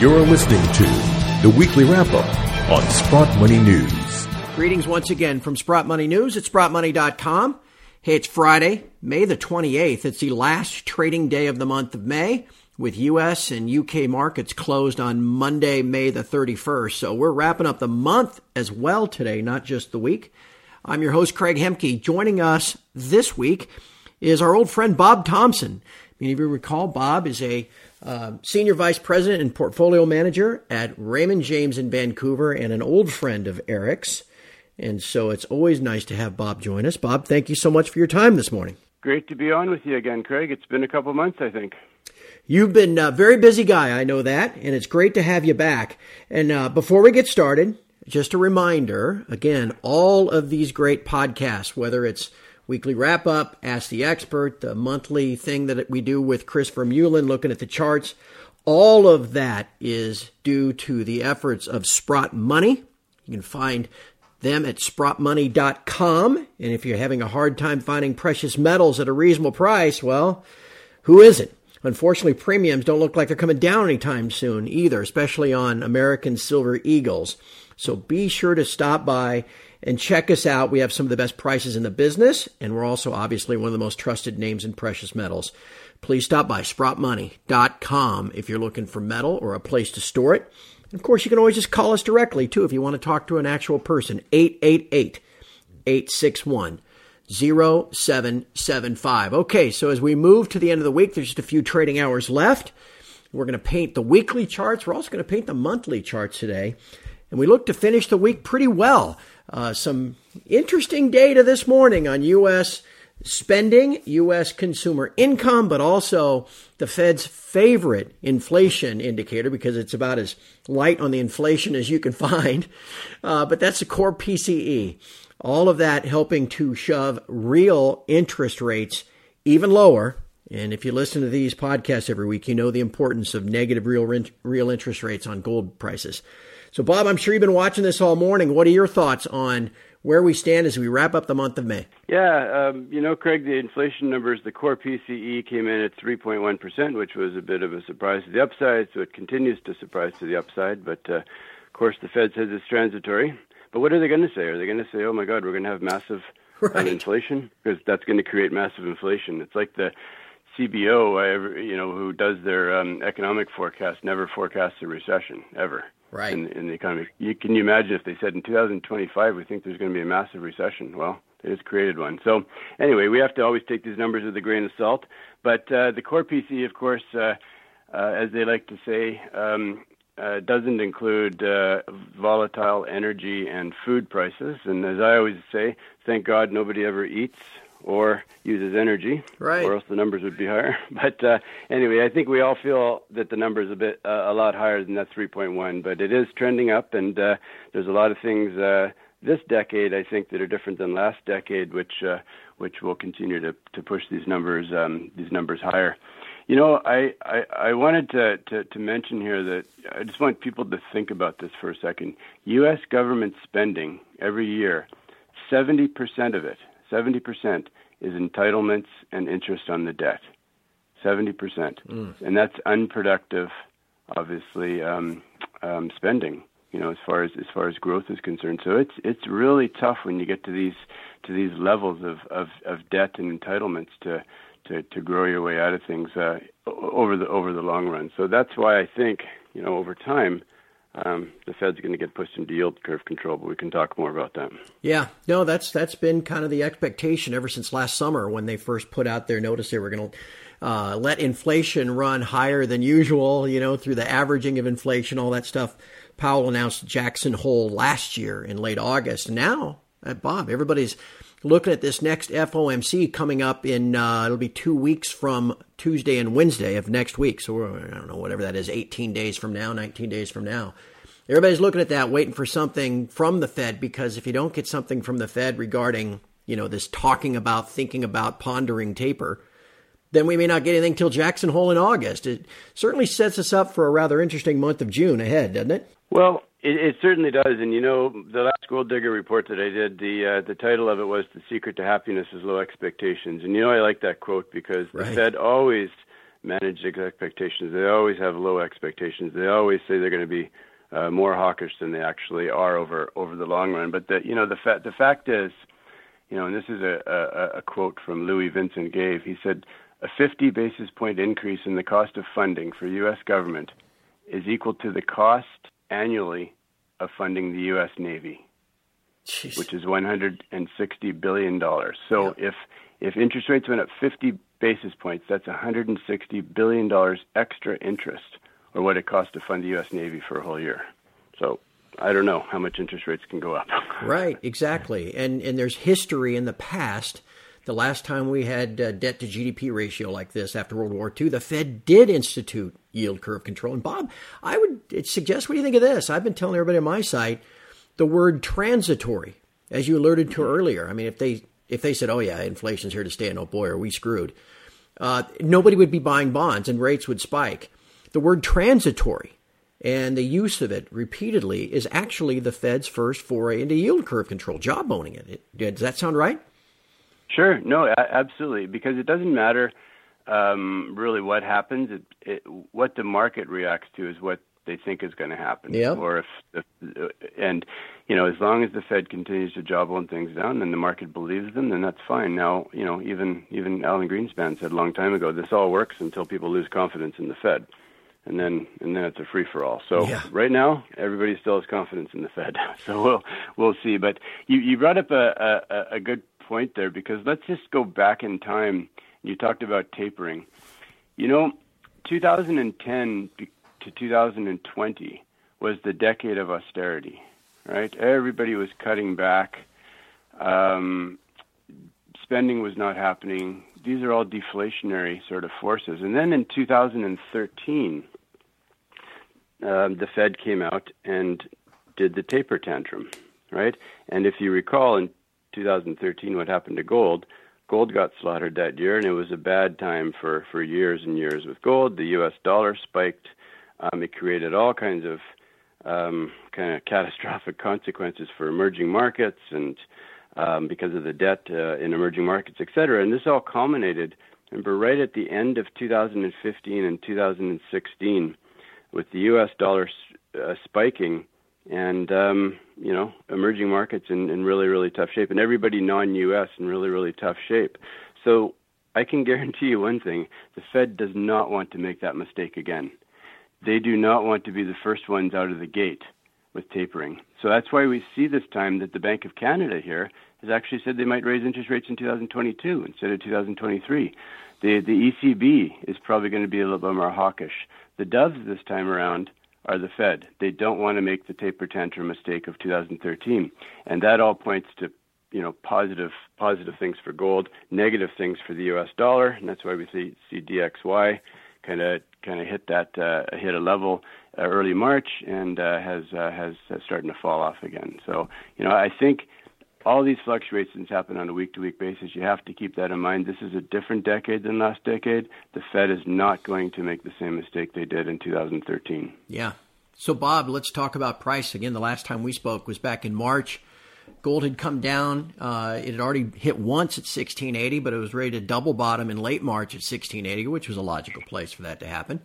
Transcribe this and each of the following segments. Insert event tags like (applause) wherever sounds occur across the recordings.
You're listening to the weekly wrap up on Sprott Money News. Greetings once again from Sprott Money News at sprottmoney.com. Hey, it's Friday, May the 28th. It's the last trading day of the month of May with US and UK markets closed on Monday, May the 31st. So we're wrapping up the month as well today, not just the week. I'm your host, Craig Hemke. Joining us this week is our old friend Bob Thompson. Many of you recall Bob is a uh, senior vice president and portfolio manager at Raymond James in Vancouver and an old friend of Eric's. And so it's always nice to have Bob join us. Bob, thank you so much for your time this morning. Great to be on with you again, Craig. It's been a couple months, I think. You've been a very busy guy, I know that, and it's great to have you back. And uh, before we get started, just a reminder again, all of these great podcasts, whether it's weekly wrap up, Ask the Expert, the monthly thing that we do with Chris Vermeulen looking at the charts. All of that is due to the efforts of Sprott Money. You can find them at sprottmoney.com. And if you're having a hard time finding precious metals at a reasonable price, well, who isn't? Unfortunately, premiums don't look like they're coming down anytime soon either, especially on American Silver Eagles. So be sure to stop by and check us out. We have some of the best prices in the business, and we're also obviously one of the most trusted names in precious metals. Please stop by sprottmoney.com if you're looking for metal or a place to store it. And of course, you can always just call us directly too if you want to talk to an actual person. 888 861 0775. Okay, so as we move to the end of the week, there's just a few trading hours left. We're going to paint the weekly charts. We're also going to paint the monthly charts today. And we look to finish the week pretty well. Uh, some interesting data this morning on U.S. spending, U.S. consumer income, but also the Fed's favorite inflation indicator because it's about as light on the inflation as you can (laughs) find. Uh, but that's the core PCE. All of that helping to shove real interest rates even lower. And if you listen to these podcasts every week, you know the importance of negative real real interest rates on gold prices. So, Bob, I'm sure you've been watching this all morning. What are your thoughts on where we stand as we wrap up the month of May? Yeah, um, you know, Craig, the inflation numbers, the core PCE came in at 3.1%, which was a bit of a surprise to the upside, so it continues to surprise to the upside. But, uh, of course, the Fed says it's transitory. But what are they going to say? Are they going to say, oh my God, we're going to have massive (laughs) right. inflation? Because that's going to create massive inflation. It's like the CBO, you know, who does their um, economic forecast, never forecasts a recession, ever right. in, in the economy. You, can you imagine if they said in 2025 we think there's going to be a massive recession? Well, they just created one. So anyway, we have to always take these numbers with a grain of salt. But uh, the core PC, of course, uh, uh, as they like to say, um, uh, doesn't include uh, volatile energy and food prices. And as I always say, thank God nobody ever eats or uses energy, right. or else the numbers would be higher. (laughs) But uh, anyway, I think we all feel that the number is a bit uh, a lot higher than that 3.1, but it is trending up, and uh, there's a lot of things uh, this decade I think that are different than last decade, which uh, which will continue to to push these numbers um, these numbers higher. You know, I, I, I wanted to, to, to mention here that I just want people to think about this for a second. U.S. government spending every year, 70% of it, 70% is entitlements and interest on the debt. 70%. Mm. And that's unproductive, obviously, um, um, spending. You know, as far as as far as growth is concerned, so it's it's really tough when you get to these to these levels of, of, of debt and entitlements to, to, to grow your way out of things uh, over the over the long run. So that's why I think you know over time um, the Fed's going to get pushed into yield curve control, but we can talk more about that. Yeah, no, that's that's been kind of the expectation ever since last summer when they first put out their notice they were going to uh, let inflation run higher than usual, you know, through the averaging of inflation, all that stuff. Powell announced Jackson Hole last year in late August. Now, uh, Bob, everybody's looking at this next FOMC coming up in uh, it'll be two weeks from Tuesday and Wednesday of next week. So I don't know whatever that is, 18 days from now, 19 days from now. Everybody's looking at that, waiting for something from the Fed because if you don't get something from the Fed regarding you know this talking about, thinking about, pondering taper, then we may not get anything till Jackson Hole in August. It certainly sets us up for a rather interesting month of June ahead, doesn't it? Well, it, it certainly does, and you know, the last Gold Digger report that I did, the uh, the title of it was "The Secret to Happiness is Low Expectations," and you know, I like that quote because right. the Fed always manage expectations. They always have low expectations. They always say they're going to be uh, more hawkish than they actually are over over the long run. But the you know the fact the fact is, you know, and this is a, a, a quote from Louis Vincent Gave. He said, "A 50 basis point increase in the cost of funding for U.S. government is equal to the cost annually of funding the U.S. Navy." Jeez. Which is 160 billion dollars. So if if interest rates went up 50 basis points, that's 160 billion dollars extra interest or what it costs to fund the U.S. Navy for a whole year. So I don't know how much interest rates can go up. right, exactly. And and there's history in the past. The last time we had uh, debt to GDP ratio like this after World War II, the Fed did institute yield curve control. And Bob, I would suggest, what do you think of this? I've been telling everybody on my site the word transitory, as you alerted to earlier. I mean, if they if they said, "Oh yeah, inflation's here to stay," and oh boy, are we screwed, uh, nobody would be buying bonds and rates would spike. The word transitory and the use of it repeatedly is actually the Fed's first foray into yield curve control, jawboning it. Does that sound right? Sure. No, absolutely. Because it doesn't matter um, really what happens. It, it, what the market reacts to is what they think is going to happen. Yeah. Or if, if, and you know, as long as the Fed continues to jawbone things down and the market believes them, then that's fine. Now, you know, even even Alan Greenspan said a long time ago, this all works until people lose confidence in the Fed and then and then it's a free for all. So yeah. right now, everybody still has confidence in the Fed. (laughs) So we'll we'll see. But you you brought up a, a a good point there because let's just go back in time. You talked about tapering. You know, 2010 to 2020 was the decade of austerity, right? Everybody was cutting back. Um, spending was not happening. These are all deflationary sort of forces. And then in 2013, um, the Fed came out and did the taper tantrum, right? And if you recall, in 2013, what happened to gold? Gold got slaughtered that year, and it was a bad time for for years and years with gold. The U.S. dollar spiked. Um, it created all kinds of um, kind of catastrophic consequences for emerging markets and um, because of the debt uh, in emerging markets, et cetera. And this all culminated, remember, right at the end of 2015 and 2016 with the U.S. dollar uh, spiking and um, you know emerging markets in, in really really tough shape, and everybody non-U.S. in really really tough shape. So I can (laughs) guarantee you one thing: the Fed does not want to make that mistake again. They do not want to be the first ones out of the gate with tapering. So that's why we see this time that the Bank of Canada here has actually said they might raise interest rates in 2022 instead of 2023. The the ECB is probably going to be a little bit more hawkish. The doves this time around are the Fed. They don't want to make the taper tantrum mistake of 2013, and that all points to you know positive positive things for gold, negative things for the U.S. dollar, and that's why we see, see DXY kind of kind of hit that uh, hit a level uh, early March and uh, has uh, has uh, starting to fall off again. So you know I think all these fluctuations happen on a week to week basis. You have to keep that in mind. This is a different decade than last decade. The Fed is not going to make the same mistake they did in 2013. Yeah. So, Bob, let's talk about price again. The last time we spoke was back in March. Gold had come down. Uh, it had already hit once at 1680, but it was ready to double bottom in late March at 1680, which was a logical place for that to happen.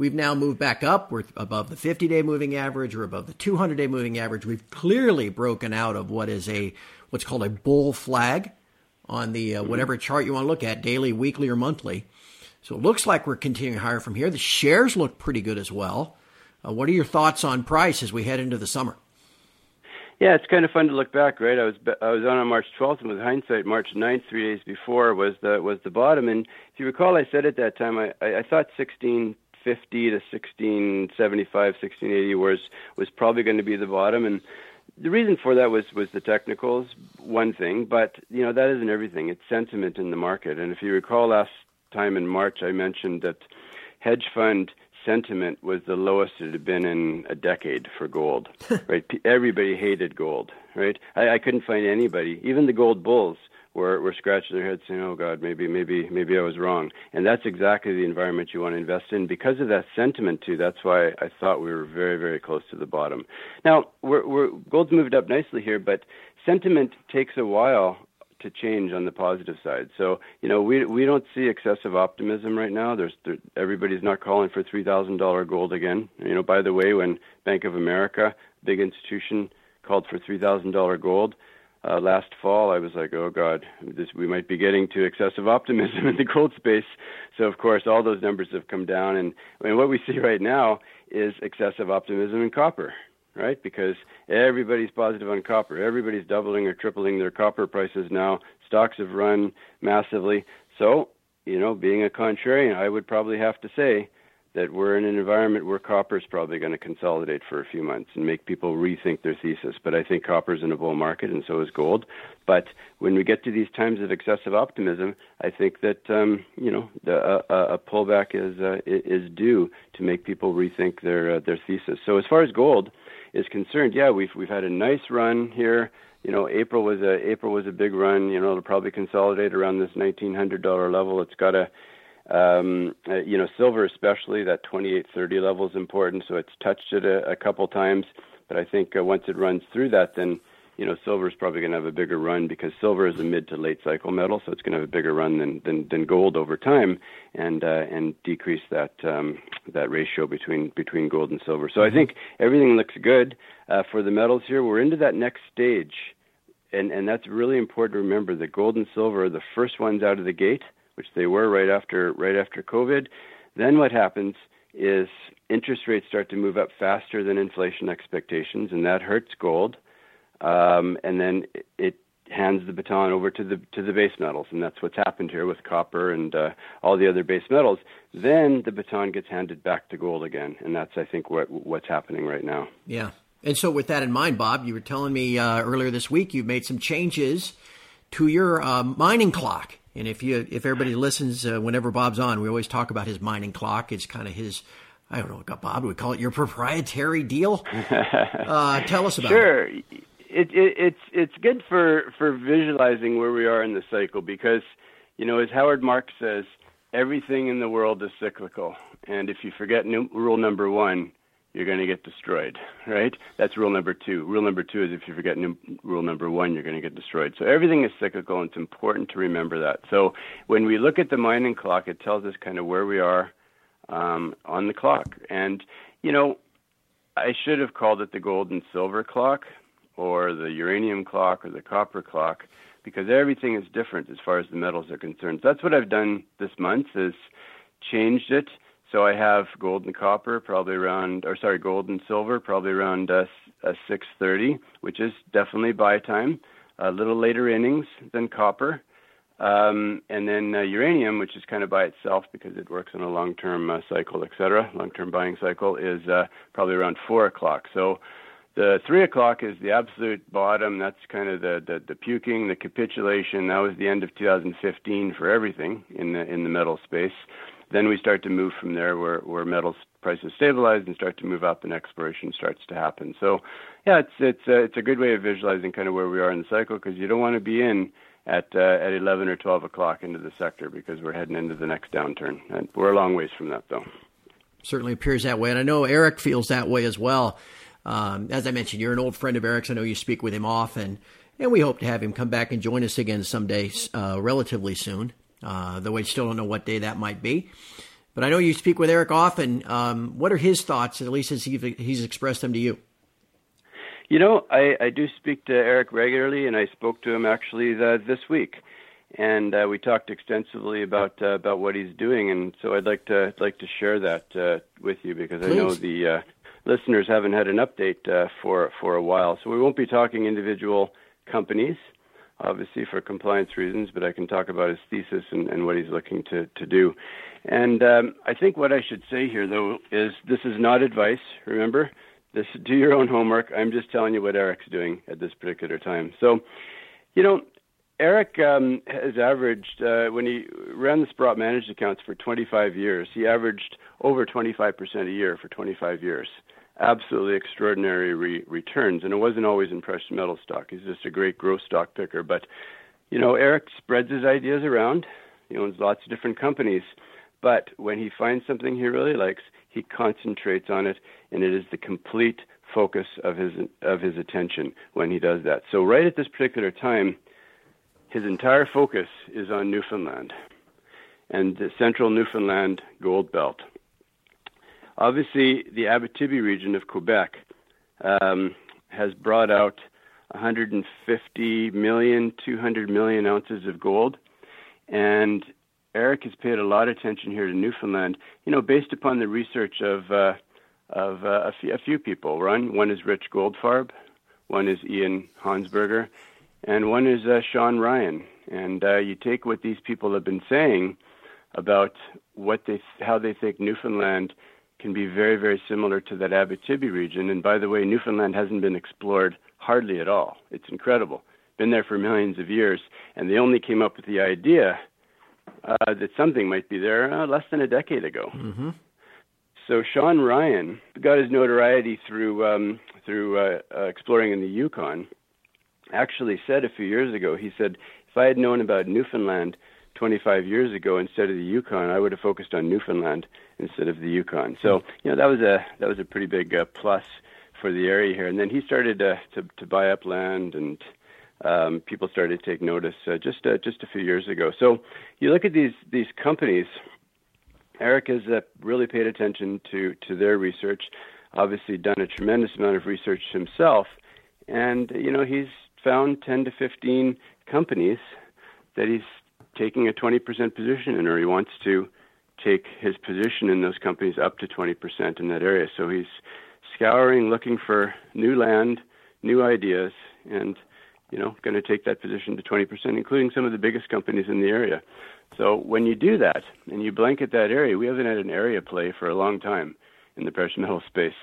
We've now moved back up. We're above the 50 day moving average. We're above the 200 day moving average. We've clearly broken out of what is a what's called a bull flag on the uh, whatever chart you want to look at, daily, weekly, or monthly. So it looks like we're continuing higher from here. The shares look pretty good as well. Uh, what are your thoughts on price as we head into the summer? Yeah, it's kind of fun to look back, right? I was I was on on March 12th, and with hindsight, March 9th, three days before, was the was the bottom. And if you recall, I said at that time I I, I thought 16 50 to 1675, 1680 was was probably going to be the bottom, and the reason for that was was the technicals, one thing, but you know that isn't everything. It's sentiment in the market, and if you recall last time in March, I mentioned that hedge fund sentiment was the lowest it had been in a decade for gold. (laughs) right, everybody hated gold. Right, I, I couldn't find anybody, even the gold bulls were were scratching their heads saying, "Oh God, maybe maybe maybe I was wrong." And that's exactly the environment you want to invest in because of that sentiment too. That's why I thought we were very very close to the bottom. Now we're, we're gold's moved up nicely here, but sentiment takes a while to change on the positive side. So you know we we don't see excessive optimism right now. There's there, everybody's not calling for three thousand dollar gold again. You know by the way, when Bank of America, big institution, called for three thousand dollar gold. Uh, last fall, I was like, "Oh God, this, we might be getting to excessive optimism (laughs) in the gold space." So, of course, all those numbers have come down, and, and what we see right now is excessive optimism in copper right? Because everybody's positive on copper. Everybody's doubling or tripling their copper prices now. Stocks have run massively. So, you know, being a contrarian, I would probably have to say that we're in an environment where copper is probably going to consolidate for a few months and make people rethink their thesis. But I think copper is in a bull market, and so is gold. But when we get to these times of excessive optimism, I think that um, you know the, a, a pullback is uh, is due to make people rethink their uh, their thesis. So as far as gold, is concerned, yeah, we've we've had a nice run here. You know, April was a April was a big run. You know, it'll probably consolidate around this nineteen hundred dollar level. It's got a um, uh, you know, silver especially that twenty eight thirty level is important. So it's touched it a, a couple times, but I think uh, once it runs through that, then you know, silver is probably going to have a bigger run because silver is a mid to late cycle metal, so it's going to have a bigger run than than, than gold over time, and uh, and decrease that um, that ratio between between gold and silver. So I think everything looks good uh, for the metals here. We're into that next stage, and and that's really important to remember. that gold and silver are the first ones out of the gate, which they were right after right after COVID. Then what happens is interest rates start to move up faster than inflation expectations, and that hurts gold um, and then it hands the baton over to the to the base metals, and that's what's happened here with copper and uh, all the other base metals. Then the baton gets handed back to gold again, and that's I think what what's happening right now. Yeah, and so with that in mind, Bob, you were telling me uh, earlier this week you've made some changes to your uh, mining clock. And if you if everybody listens, uh, whenever Bob's on, we always talk about his mining clock. It's kind of his I don't know, Bob, we call it your proprietary deal. (laughs) Uh, tell us about sure. it. Sure it, it, it's it's good for for visualizing where we are in the cycle because you know as Howard Marks says everything in the world is cyclical and if you forget new, rule number one you're going to get destroyed right that's rule number two rule number two is if you forget new, rule number one you're going to get destroyed so everything is cyclical and it's important to remember that so when we look at the mining clock it tells us kind of where we are um, on the clock and you know I should have called it the gold and silver clock or the uranium clock or the copper clock because everything is different as far as the metals are concerned. So that's what I've done this month is changed it. So I have gold and copper probably around, or sorry, gold and silver probably around uh, uh, 6:30, which is definitely buy time. A little later innings than copper, um, and then uh, uranium, which is kind of by itself because it works on a long-term uh, cycle, et cetera, long-term buying cycle, is uh, probably around four o'clock. So the three o'clock is the absolute bottom. That's kind of the, the, the puking, the capitulation. That was the end of 2015 for everything in the in the metal space. Then we start to move from there, where where metals prices stabilize and start to move up, and exploration starts to happen. So, yeah, it's it's a, it's a good way of visualizing kind of where we are in the cycle because you don't want to be in at uh, at 11 or 12 o'clock into the sector because we're heading into the next downturn, and we're a long ways from that though. Certainly appears that way, and I know Eric feels that way as well. Um, as I mentioned, you're an old friend of Eric's. I know you speak with him often, and we hope to have him come back and join us again someday, uh, relatively soon. Uh, though I still don't know what day that might be. But I know you speak with Eric often. Um, what are his thoughts, at least as he's expressed them to you? You know, I, I do speak to Eric regularly, and I spoke to him actually the, this week, and uh, we talked extensively about uh, about what he's doing. And so I'd like to I'd like to share that uh, with you because Please. I know the uh, listeners haven't had an update uh, for for a while. So we won't be talking individual companies, obviously for compliance reasons, but I can talk about his thesis and, and what he's looking to to do. And um, I think what I should say here, though, is this is not advice. Remember, this do your own homework. I'm just telling you what Eric's doing at this particular time. So, you know, Eric um, has averaged, uh, when he ran the Sprott managed accounts for 25 years, he averaged over 25% a year for 25 years. Absolutely extraordinary re- returns. And it wasn't always in precious metal stock. He's just a great growth stock picker. But, you know, Eric spreads his ideas around. He owns lots of different companies. But when he finds something he really likes, he concentrates on it, and it is the complete focus of his of his attention when he does that. So right at this particular time, his entire focus is on Newfoundland and the central Newfoundland gold belt. Obviously, the Abitibi region of Quebec um, has brought out 150 million, 200 million ounces of gold, and Eric has paid a lot of attention here to Newfoundland. You know, based upon the research of uh, of uh, a, few, people. One one is Rich Goldfarb, one is Ian Hansberger, and one is uh, Sean Ryan. And uh, you take what these people have been saying about what they how they think Newfoundland can be very very similar to that Abitibi region. And by the way, Newfoundland hasn't been explored hardly at all. It's incredible. Been there for millions of years, and they only came up with the idea uh, that something might be there uh, less than a decade ago. Mm-hmm. So Sean Ryan got his notoriety through um, through uh, uh, exploring in the Yukon. Actually, said a few years ago, he said, if I had known about Newfoundland 25 years ago instead of the Yukon, I would have focused on Newfoundland instead of the Yukon. So you know that was a that was a pretty big uh, plus for the area here. And then he started uh, to to buy up land and um, people started to take notice uh, just uh, just a few years ago. So you look at these these companies. Eric has uh, really paid attention to to their research. Obviously, done a tremendous amount of research himself, and you know he's found 10 to 15 companies that he's taking a 20% position in, or he wants to take his position in those companies up to 20% in that area. So he's scouring, looking for new land, new ideas, and you know, going to take that position to 20%, including some of the biggest companies in the area. So when you do that and you blanket that area, we haven't had an area play for a long time in the precious metal space.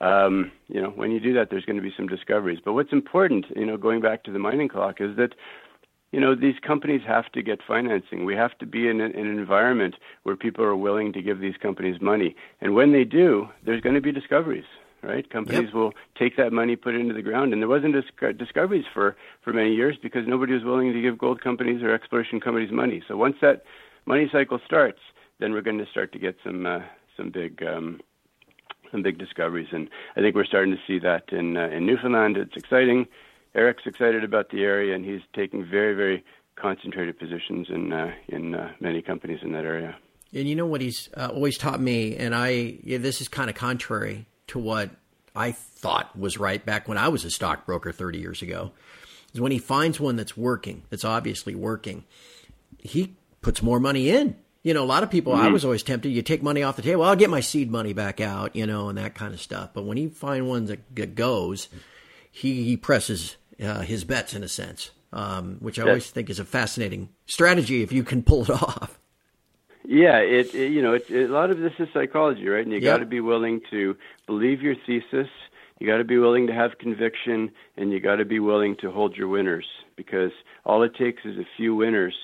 Um, you know, when you do that, there's going to be some discoveries. But what's important, you know, going back to the mining clock, is that you know these companies have to get financing. We have to be in, a, in an environment where people are willing to give these companies money, and when they do, there's going to be discoveries right? Companies yep. will take that money, put it into the ground, and there wasn't dis- discoveries for for many years because nobody was willing to give gold companies or exploration companies money. So once that money cycle starts, then we're going to start to get some uh, some big um, some big discoveries, and I think we're starting to see that in uh, in Newfoundland. It's exciting. Eric's excited about the area, and he's taking very very concentrated positions in uh, in uh, many companies in that area. And you know what he's uh, always taught me, and I yeah, this is kind of contrary to what I thought was right back when I was a stockbroker 30 years ago is when he finds one that's working, that's obviously working, he puts more money in. You know, a lot of people, mm-hmm. I was always tempted, you take money off the table, I'll get my seed money back out, you know, and that kind of stuff. But when he find one that, that goes, he, he presses uh, his bets in a sense, um, which I always think is a fascinating strategy if you can pull it (laughs) off. Yeah, it, it you know it, it, a lot of this is psychology, right? And you yep. got to be willing to believe your thesis. You got to be willing to have conviction, and you got to be willing to hold your winners because all it takes is a few winners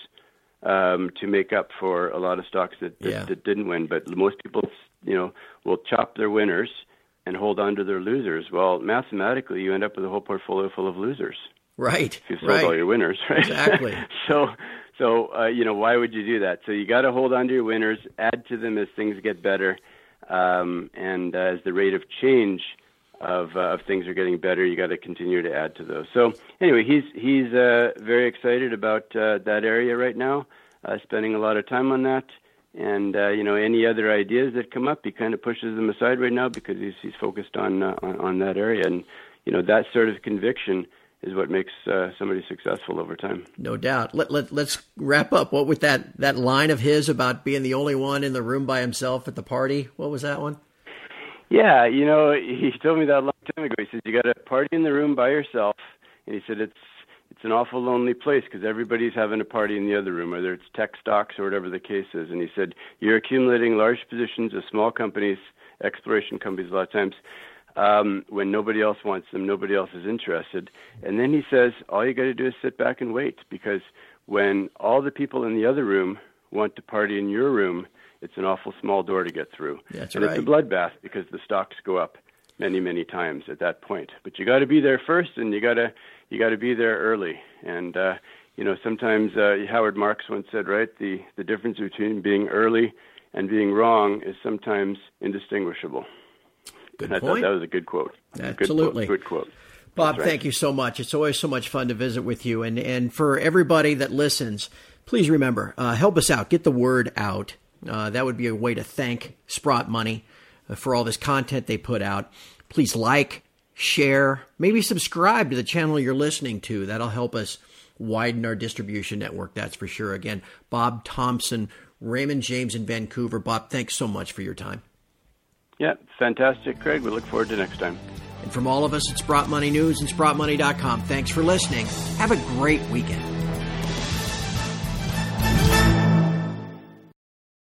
um, to make up for a lot of stocks that, that, yeah. that didn't win. But most people, you know, will chop their winners and hold on to their losers. Well, mathematically, you end up with a whole portfolio full of losers. Right. If you sold right. all your winners, right? Exactly. (laughs) so so uh, you know, why would you do that? So you got to hold on to your winners, add to them as things get better, um, and uh, as the rate of change of, uh, of things are getting better, you got to continue to add to those. So anyway, he's he's uh, very excited about uh, that area right now, uh, spending a lot of time on that. And uh, you know, any other ideas that come up, he kind of pushes them aside right now because he's he's focused on uh, on, on that area. And you know, that sort of conviction is what makes uh, somebody successful over time. No doubt. Let, let, let's wrap up. What with that, that line of his about being the only one in the room by himself at the party? What was that one? Yeah, you know, he told me that a long time ago. He says, you got a party in the room by yourself. And he said, it's, it's an awful lonely place because everybody's having a party in the other room, whether it's tech stocks or whatever the case is. And he said, you're accumulating large positions of small companies, exploration companies a lot of times um, when nobody else wants them, nobody else is interested. And then he says, all you got to do is sit back and wait because when all the people in the other room want to party in your room, it's an awful small door to get through. That's and right. it's a bloodbath because the stocks go up many, many times at that point. But you got to be there first, and you got to you got to be there early. And uh, you know, sometimes uh, Howard Marks once said, right, the the difference between being early and being wrong is sometimes indistinguishable. Good I point. thought that was a good quote. Absolutely. Good quote. Good quote. Bob, right. thank you so much. It's always so much fun to visit with you. And, and for everybody that listens, please remember, uh, help us out. Get the word out. Uh, that would be a way to thank Sprott Money uh, for all this content they put out. Please like, share, maybe subscribe to the channel you're listening to. That'll help us widen our distribution network, that's for sure. Again, Bob Thompson, Raymond James in Vancouver. Bob, thanks so much for your time. Yeah, fantastic, Craig. We look forward to next time. And from all of us at Sprott Money News and SprottMoney.com, thanks for listening. Have a great weekend.